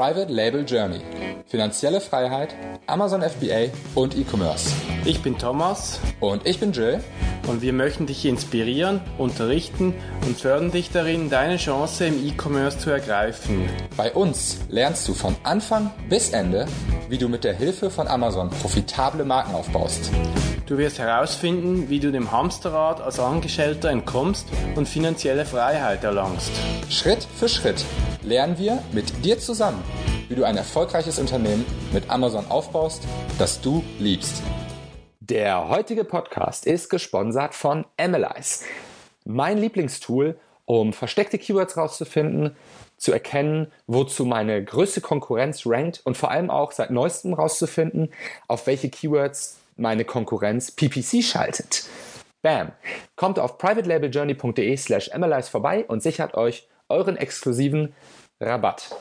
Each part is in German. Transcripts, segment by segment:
Private Label Journey. Finanzielle Freiheit, Amazon FBA und E-Commerce. Ich bin Thomas. Und ich bin Jill. Und wir möchten dich inspirieren, unterrichten und fördern dich darin, deine Chance im E-Commerce zu ergreifen. Bei uns lernst du von Anfang bis Ende, wie du mit der Hilfe von Amazon profitable Marken aufbaust. Du wirst herausfinden, wie du dem Hamsterrad als Angestellter entkommst und finanzielle Freiheit erlangst. Schritt für Schritt lernen wir mit dir zusammen, wie du ein erfolgreiches Unternehmen mit Amazon aufbaust, das du liebst. Der heutige Podcast ist gesponsert von Analyze, mein Lieblingstool, um versteckte Keywords rauszufinden, zu erkennen, wozu meine größte Konkurrenz rankt und vor allem auch seit neuestem rauszufinden, auf welche Keywords meine Konkurrenz PPC schaltet. Bam! Kommt auf privatelabeljourney.de slash analyze vorbei und sichert euch euren exklusiven Rabatt.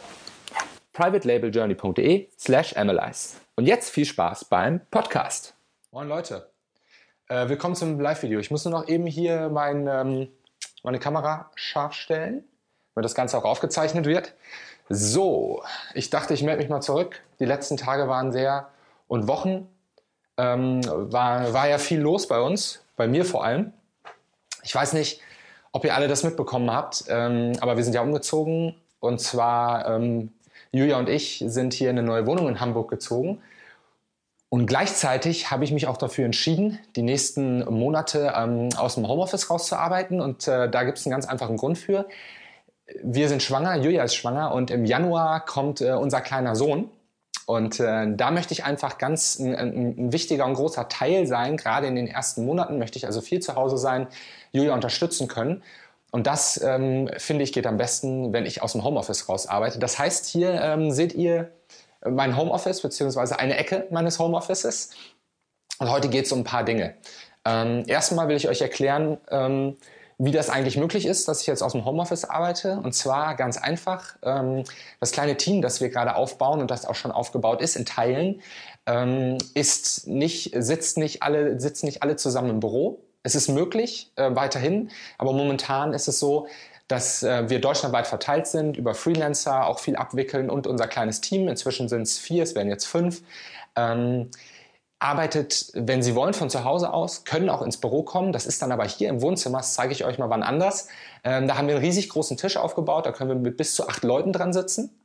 privatelabeljourney.de slash analyze. Und jetzt viel Spaß beim Podcast. Moin Leute, äh, willkommen zum Live-Video. Ich muss nur noch eben hier mein, ähm, meine Kamera scharf stellen, damit das Ganze auch aufgezeichnet wird. So, ich dachte, ich melde mich mal zurück. Die letzten Tage waren sehr und Wochen ähm, war, war ja viel los bei uns, bei mir vor allem. Ich weiß nicht, ob ihr alle das mitbekommen habt, ähm, aber wir sind ja umgezogen und zwar ähm, Julia und ich sind hier in eine neue Wohnung in Hamburg gezogen. Und gleichzeitig habe ich mich auch dafür entschieden, die nächsten Monate ähm, aus dem Homeoffice rauszuarbeiten. Und äh, da gibt es einen ganz einfachen Grund für. Wir sind schwanger, Julia ist schwanger und im Januar kommt äh, unser kleiner Sohn. Und äh, da möchte ich einfach ganz ein, ein, wichtiger und großer Teil sein. Gerade in den ersten Monaten möchte ich also viel zu Hause sein, Julia unterstützen können. Und das, ähm, finde ich, geht am besten, wenn ich aus dem Homeoffice raus arbeite. Das heißt, hier ähm, seht ihr mein Homeoffice, beziehungsweise eine Ecke meines Homeoffices. Und heute geht es um ein paar Dinge. Ähm, erstmal will ich euch erklären, ähm, wie das eigentlich möglich ist, dass ich jetzt aus dem Homeoffice arbeite. Und zwar ganz einfach, ähm, das kleine Team, das wir gerade aufbauen und das auch schon aufgebaut ist in Teilen, ähm, ist nicht, sitzt nicht alle, sitzen nicht alle zusammen im Büro. Es ist möglich, äh, weiterhin, aber momentan ist es so, dass äh, wir deutschlandweit verteilt sind, über Freelancer auch viel abwickeln und unser kleines Team, inzwischen sind es vier, es werden jetzt fünf, ähm, arbeitet, wenn Sie wollen, von zu Hause aus, können auch ins Büro kommen. Das ist dann aber hier im Wohnzimmer, das zeige ich euch mal wann anders. Ähm, da haben wir einen riesig großen Tisch aufgebaut, da können wir mit bis zu acht Leuten dran sitzen.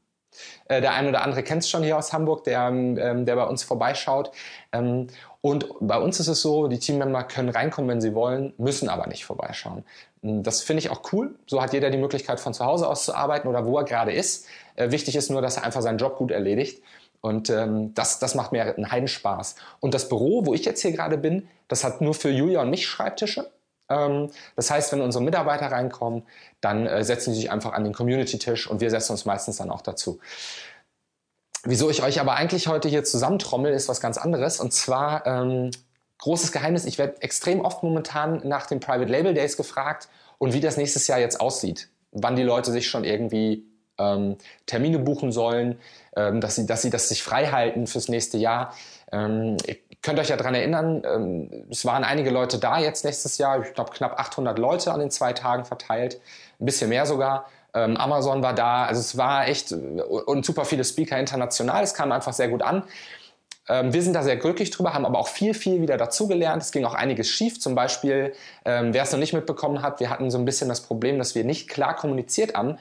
Äh, der eine oder andere kennt es schon hier aus Hamburg, der, ähm, der bei uns vorbeischaut. Ähm, und bei uns ist es so, die Teammember können reinkommen, wenn sie wollen, müssen aber nicht vorbeischauen. Ähm, das finde ich auch cool. So hat jeder die Möglichkeit, von zu Hause aus zu arbeiten oder wo er gerade ist. Äh, wichtig ist nur, dass er einfach seinen Job gut erledigt. Und ähm, das, das macht mir einen Heidenspaß. Und das Büro, wo ich jetzt hier gerade bin, das hat nur für Julia und mich Schreibtische. Ähm, das heißt, wenn unsere Mitarbeiter reinkommen, dann äh, setzen sie sich einfach an den Community-Tisch und wir setzen uns meistens dann auch dazu. Wieso ich euch aber eigentlich heute hier zusammentrommel, ist was ganz anderes. Und zwar, ähm, großes Geheimnis, ich werde extrem oft momentan nach den Private Label Days gefragt und wie das nächstes Jahr jetzt aussieht. Wann die Leute sich schon irgendwie ähm, Termine buchen sollen, ähm, dass, sie, dass sie das sich frei halten fürs nächste Jahr. Ähm, ihr könnt euch ja daran erinnern, ähm, es waren einige Leute da jetzt nächstes Jahr, ich glaube knapp 800 Leute an den zwei Tagen verteilt, ein bisschen mehr sogar. Ähm, Amazon war da, also es war echt und super viele Speaker international, es kam einfach sehr gut an. Ähm, wir sind da sehr glücklich drüber, haben aber auch viel, viel wieder dazugelernt. Es ging auch einiges schief. Zum Beispiel, wer es noch nicht mitbekommen hat, wir hatten so ein bisschen das Problem, dass wir nicht klar kommuniziert haben,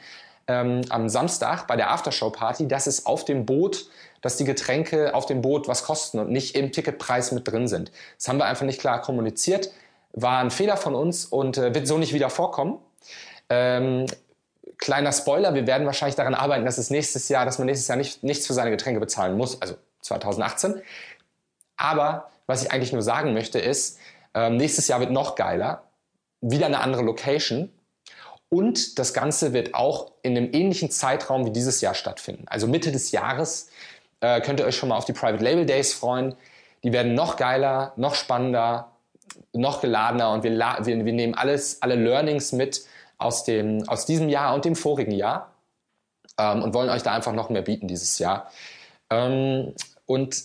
ähm, am Samstag bei der Aftershow-Party, dass es auf dem Boot, dass die Getränke auf dem Boot was kosten und nicht im Ticketpreis mit drin sind. Das haben wir einfach nicht klar kommuniziert. War ein Fehler von uns und äh, wird so nicht wieder vorkommen. Ähm, kleiner Spoiler, wir werden wahrscheinlich daran arbeiten, dass es nächstes Jahr, dass man nächstes Jahr nicht, nichts für seine Getränke bezahlen muss, also 2018. Aber was ich eigentlich nur sagen möchte ist, ähm, nächstes Jahr wird noch geiler, wieder eine andere Location und das Ganze wird auch in einem ähnlichen Zeitraum wie dieses Jahr stattfinden. Also Mitte des Jahres äh, könnt ihr euch schon mal auf die Private Label Days freuen. Die werden noch geiler, noch spannender, noch geladener und wir, wir, wir nehmen alles, alle Learnings mit aus, dem, aus diesem Jahr und dem vorigen Jahr ähm, und wollen euch da einfach noch mehr bieten dieses Jahr. Ähm, und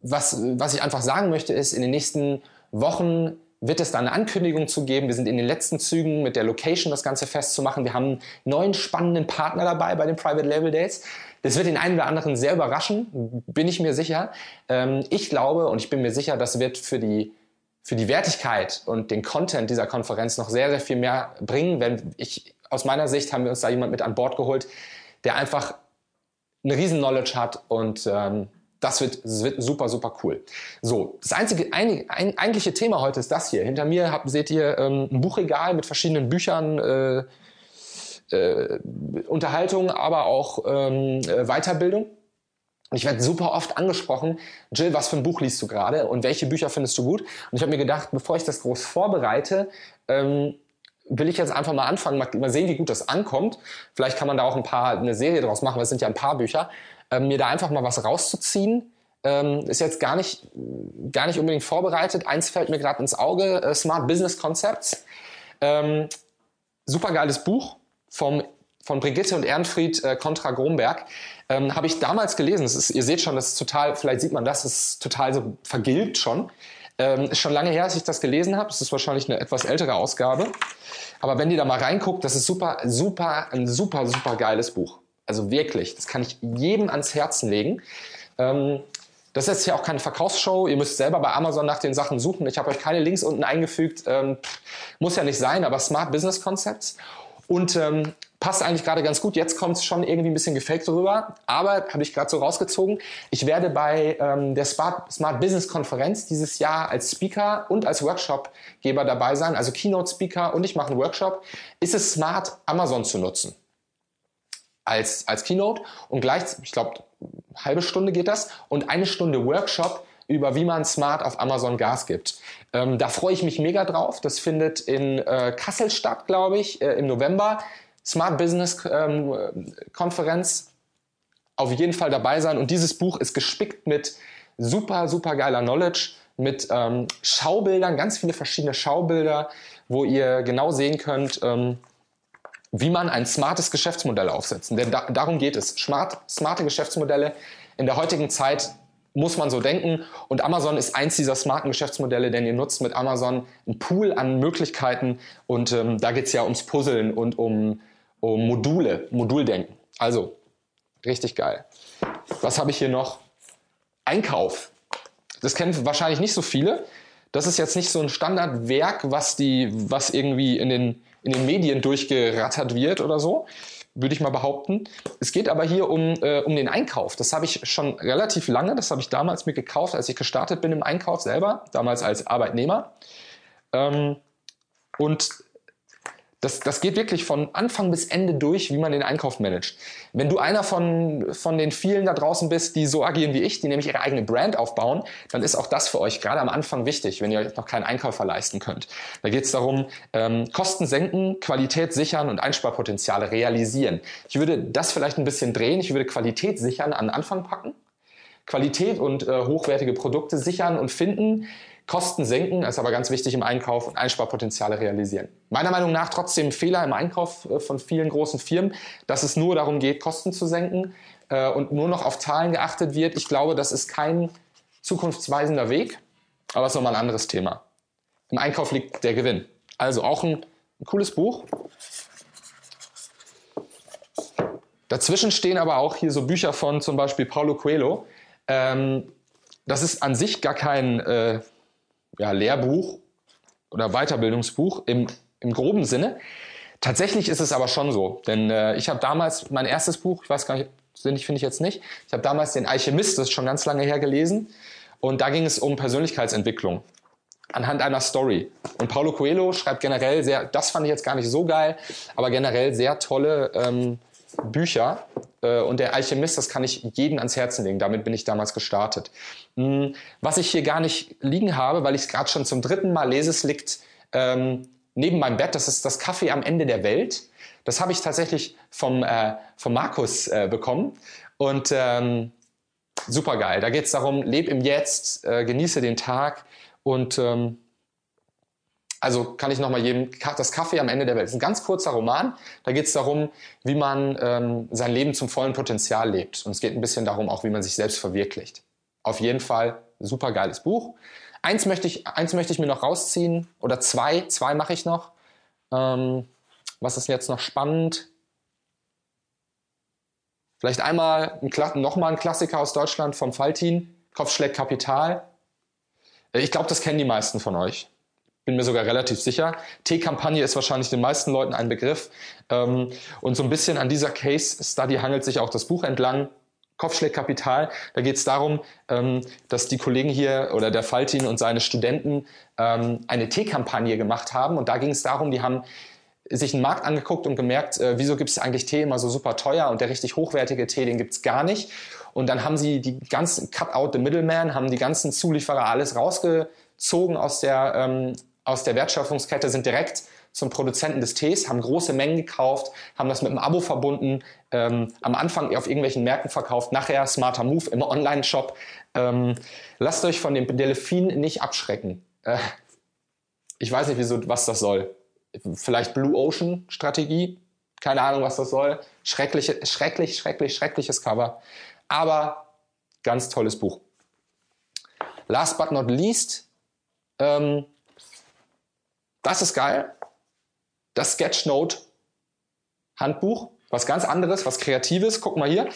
was, was ich einfach sagen möchte, ist, in den nächsten Wochen wird es da eine Ankündigung zu geben. Wir sind in den letzten Zügen mit der Location das Ganze festzumachen. Wir haben einen neuen spannenden Partner dabei bei den Private Label Days. Das wird den einen oder anderen sehr überraschen, bin ich mir sicher. Ähm, ich glaube und ich bin mir sicher, das wird für die für die Wertigkeit und den Content dieser Konferenz noch sehr, sehr viel mehr bringen. Wenn ich, aus meiner Sicht haben wir uns da jemand mit an Bord geholt, der einfach eine riesen Knowledge hat und ähm, das wird, das wird super, super cool. So, das einzige, ein, ein, eigentliche Thema heute ist das hier. Hinter mir habt, seht ihr ähm, ein Buchregal mit verschiedenen Büchern, äh, äh, Unterhaltung, aber auch ähm, äh, Weiterbildung. Und ich werde super oft angesprochen, Jill, was für ein Buch liest du gerade und welche Bücher findest du gut? Und ich habe mir gedacht, bevor ich das groß vorbereite, ähm, will ich jetzt einfach mal anfangen, mal, sehen, wie gut das ankommt. Vielleicht kann man da auch ein paar eine Serie draus machen, weil es sind ja ein paar Bücher. Ähm, mir da einfach mal was rauszuziehen, ähm, ist jetzt gar nicht gar nicht unbedingt vorbereitet. Eins fällt mir gerade ins Auge: äh, Smart Business Concepts. Ähm, super geiles Buch vom von Brigitte und Ehrenfried äh, Contra Gromberg. Ähm, habe ich damals gelesen. Ist, ihr seht schon, das ist total, vielleicht sieht man das, das ist total so vergilbt schon. Ähm, ist schon lange her, als ich das gelesen habe. Das ist wahrscheinlich eine etwas ältere Ausgabe. Aber wenn ihr da mal reinguckt, das ist super, super, ein super, super geiles Buch. Also wirklich, das kann ich jedem ans Herzen legen. Ähm, das ist ja auch keine Verkaufsshow. Ihr müsst selber bei Amazon nach den Sachen suchen. Ich habe euch keine Links unten eingefügt. Ähm, muss ja nicht sein, aber Smart Business Concepts. Und ähm, passt eigentlich gerade ganz gut. Jetzt kommt es schon irgendwie ein bisschen gefaked rüber, aber habe ich gerade so rausgezogen. Ich werde bei ähm, der Smart, Smart Business Konferenz dieses Jahr als Speaker und als Workshopgeber dabei sein, also Keynote Speaker und ich mache einen Workshop. Ist es smart, Amazon zu nutzen? Als, als Keynote und gleich, ich glaube, halbe Stunde geht das und eine Stunde Workshop über wie man smart auf Amazon Gas gibt. Ähm, da freue ich mich mega drauf. Das findet in äh, Kassel statt, glaube ich, äh, im November. Smart Business ähm, Konferenz auf jeden Fall dabei sein. Und dieses Buch ist gespickt mit super, super geiler Knowledge, mit ähm, Schaubildern, ganz viele verschiedene Schaubilder, wo ihr genau sehen könnt, ähm, wie man ein smartes Geschäftsmodell aufsetzt. Denn da, darum geht es. Smart, smarte Geschäftsmodelle in der heutigen Zeit muss man so denken. Und Amazon ist eins dieser smarten Geschäftsmodelle, denn ihr nutzt mit Amazon einen Pool an Möglichkeiten. Und ähm, da geht es ja ums Puzzeln und um um Module, Moduldenken. Also, richtig geil. Was habe ich hier noch? Einkauf. Das kennen wahrscheinlich nicht so viele. Das ist jetzt nicht so ein Standardwerk, was, die, was irgendwie in den, in den Medien durchgerattert wird oder so, würde ich mal behaupten. Es geht aber hier um, äh, um den Einkauf. Das habe ich schon relativ lange, das habe ich damals mir gekauft, als ich gestartet bin im Einkauf selber, damals als Arbeitnehmer. Ähm, und das, das geht wirklich von Anfang bis Ende durch, wie man den Einkauf managt. Wenn du einer von, von den vielen da draußen bist, die so agieren wie ich, die nämlich ihre eigene Brand aufbauen, dann ist auch das für euch gerade am Anfang wichtig, wenn ihr noch keinen Einkäufer leisten könnt. Da geht es darum, ähm, Kosten senken, Qualität sichern und Einsparpotenziale realisieren. Ich würde das vielleicht ein bisschen drehen. Ich würde Qualität sichern an Anfang packen. Qualität und äh, hochwertige Produkte sichern und finden Kosten senken, ist aber ganz wichtig im Einkauf und Einsparpotenziale realisieren. Meiner Meinung nach trotzdem Fehler im Einkauf äh, von vielen großen Firmen, dass es nur darum geht, Kosten zu senken äh, und nur noch auf Zahlen geachtet wird. Ich glaube, das ist kein zukunftsweisender Weg, aber es ist nochmal ein anderes Thema. Im Einkauf liegt der Gewinn. Also auch ein, ein cooles Buch. Dazwischen stehen aber auch hier so Bücher von zum Beispiel Paulo Coelho. Ähm, das ist an sich gar kein äh, ja, Lehrbuch oder Weiterbildungsbuch im, im groben Sinne. Tatsächlich ist es aber schon so, denn äh, ich habe damals mein erstes Buch, ich weiß gar nicht, finde ich jetzt nicht, ich habe damals den Alchemist, das ist schon ganz lange her gelesen und da ging es um Persönlichkeitsentwicklung anhand einer Story. Und Paulo Coelho schreibt generell sehr, das fand ich jetzt gar nicht so geil, aber generell sehr tolle ähm, Bücher. Äh, und der Alchemist, das kann ich jedem ans Herzen legen. Damit bin ich damals gestartet. Hm, was ich hier gar nicht liegen habe, weil ich es gerade schon zum dritten Mal lese, es liegt ähm, neben meinem Bett. Das ist das Kaffee am Ende der Welt. Das habe ich tatsächlich vom, äh, vom Markus äh, bekommen. Und ähm, super geil. Da geht es darum, leb im Jetzt, äh, genieße den Tag und ähm, also kann ich nochmal jedem, das Kaffee am Ende der Welt. Ist ein ganz kurzer Roman. Da geht es darum, wie man ähm, sein Leben zum vollen Potenzial lebt. Und es geht ein bisschen darum, auch wie man sich selbst verwirklicht. Auf jeden Fall super geiles Buch. eins, möchte ich, eins möchte ich mir noch rausziehen, oder zwei, zwei mache ich noch. Ähm, was ist jetzt noch spannend? Vielleicht einmal ein, nochmal ein Klassiker aus Deutschland vom Faltin, Kopfschläg Kapital. Äh, ich glaube, das kennen die meisten von euch. Bin mir sogar relativ sicher. T-Kampagne ist wahrscheinlich den meisten Leuten ein Begriff. Ähm, und so ein bisschen an dieser Case Study hangelt sich auch das Buch entlang. Kopfschläg Kapital. Da geht es darum, ähm, dass die Kollegen hier oder der Faltin und seine Studenten ähm, eine T-Kampagne gemacht haben. Und da ging es darum, die haben sich einen Markt angeguckt und gemerkt, äh, wieso gibt es eigentlich Tee immer so super teuer und der richtig hochwertige Tee, den gibt es gar nicht. Und dann haben sie die ganzen Cut out the middleman, haben die ganzen Zulieferer alles rausgezogen aus der, ähm, aus der Wertschöpfungskette, sind direkt zum Produzenten des Tees, haben große Mengen gekauft, haben das mit einem Abo verbunden, ähm, am Anfang auf irgendwelchen Märkten verkauft, nachher smarter Move im Online-Shop. Ähm, lasst euch von dem Delfin nicht abschrecken. Äh, ich weiß nicht, wieso, was das soll vielleicht Blue Ocean Strategie. Keine Ahnung, was das soll. Schreckliche, schrecklich, schrecklich, schreckliches Cover. Aber ganz tolles Buch. Last but not least, ähm, das ist geil. Das Sketchnote Handbuch. Was ganz anderes, was Kreatives. Guck mal hier.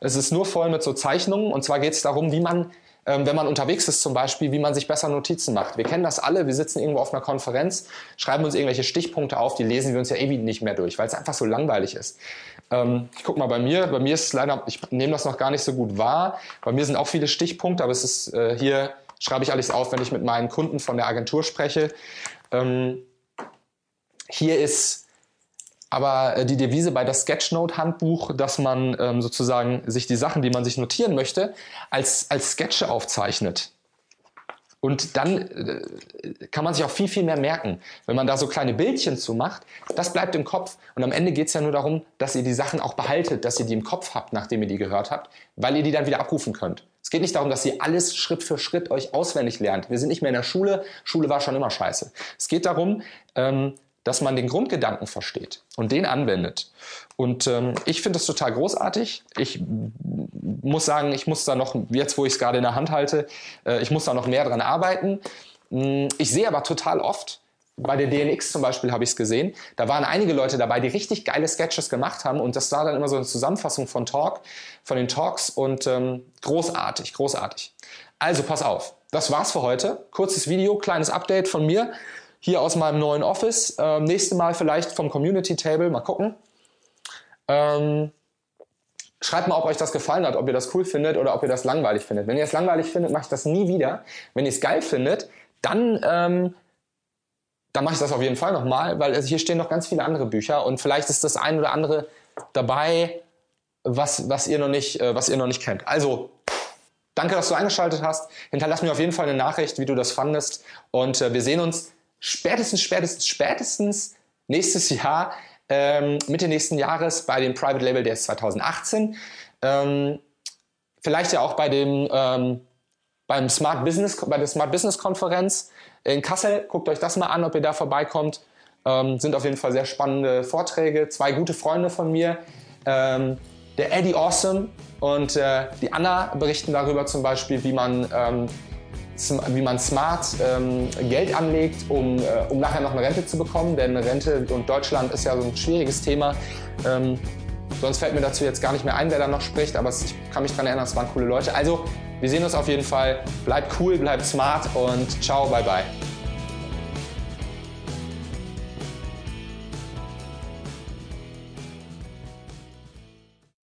Es ist nur voll mit so Zeichnungen. Und zwar geht es darum, wie man ähm, wenn man unterwegs ist zum Beispiel, wie man sich besser Notizen macht. Wir kennen das alle, wir sitzen irgendwo auf einer Konferenz, schreiben uns irgendwelche Stichpunkte auf, die lesen wir uns ja ewig nicht mehr durch, weil es einfach so langweilig ist. Ähm, ich guck mal bei mir, bei mir ist es leider, ich nehme das noch gar nicht so gut wahr. Bei mir sind auch viele Stichpunkte, aber es ist äh, hier schreibe ich alles auf, wenn ich mit meinen Kunden von der Agentur spreche. Ähm, hier ist aber äh, die Devise bei das Sketchnote-Handbuch, dass man ähm, sozusagen sich die Sachen, die man sich notieren möchte, als, als Sketche aufzeichnet. Und dann äh, kann man sich auch viel, viel mehr merken. Wenn man da so kleine Bildchen zu macht, das bleibt im Kopf. Und am Ende geht es ja nur darum, dass ihr die Sachen auch behaltet, dass ihr die im Kopf habt, nachdem ihr die gehört habt, weil ihr die dann wieder abrufen könnt. Es geht nicht darum, dass ihr alles Schritt für Schritt euch auswendig lernt. Wir sind nicht mehr in der Schule. Schule war schon immer scheiße. Es geht darum, ähm, dass man den Grundgedanken versteht und den anwendet. Und ähm, ich finde das total großartig. Ich muss sagen, ich muss da noch, jetzt wo ich es gerade in der Hand halte, äh, ich muss da noch mehr dran arbeiten. Hm, ich sehe aber total oft, bei der DNX zum Beispiel habe ich es gesehen, da waren einige Leute dabei, die richtig geile Sketches gemacht haben und das war dann immer so eine Zusammenfassung von Talk, von den Talks und ähm, großartig, großartig. Also pass auf, das war's für heute. Kurzes Video, kleines Update von mir hier aus meinem neuen Office. Ähm, nächste Mal vielleicht vom Community Table, mal gucken. Ähm, schreibt mal, ob euch das gefallen hat, ob ihr das cool findet oder ob ihr das langweilig findet. Wenn ihr es langweilig findet, mache ich das nie wieder. Wenn ihr es geil findet, dann, ähm, dann mache ich das auf jeden Fall nochmal, weil also hier stehen noch ganz viele andere Bücher und vielleicht ist das ein oder andere dabei, was, was, ihr, noch nicht, äh, was ihr noch nicht kennt. Also, danke, dass du eingeschaltet hast. Hinterlass mir auf jeden Fall eine Nachricht, wie du das fandest und äh, wir sehen uns spätestens, spätestens, spätestens nächstes Jahr, ähm, Mitte nächsten Jahres bei dem Private Label Days 2018. Ähm, vielleicht ja auch bei dem ähm, beim Smart Business, bei der Smart Business Konferenz in Kassel. Guckt euch das mal an, ob ihr da vorbeikommt. Ähm, sind auf jeden Fall sehr spannende Vorträge. Zwei gute Freunde von mir, ähm, der Eddie Awesome und äh, die Anna berichten darüber zum Beispiel, wie man ähm, wie man smart ähm, Geld anlegt, um, äh, um nachher noch eine Rente zu bekommen. Denn Rente und Deutschland ist ja so ein schwieriges Thema. Ähm, sonst fällt mir dazu jetzt gar nicht mehr ein, wer da noch spricht, aber ich kann mich daran erinnern, es waren coole Leute. Also, wir sehen uns auf jeden Fall. Bleibt cool, bleibt smart und ciao, bye bye.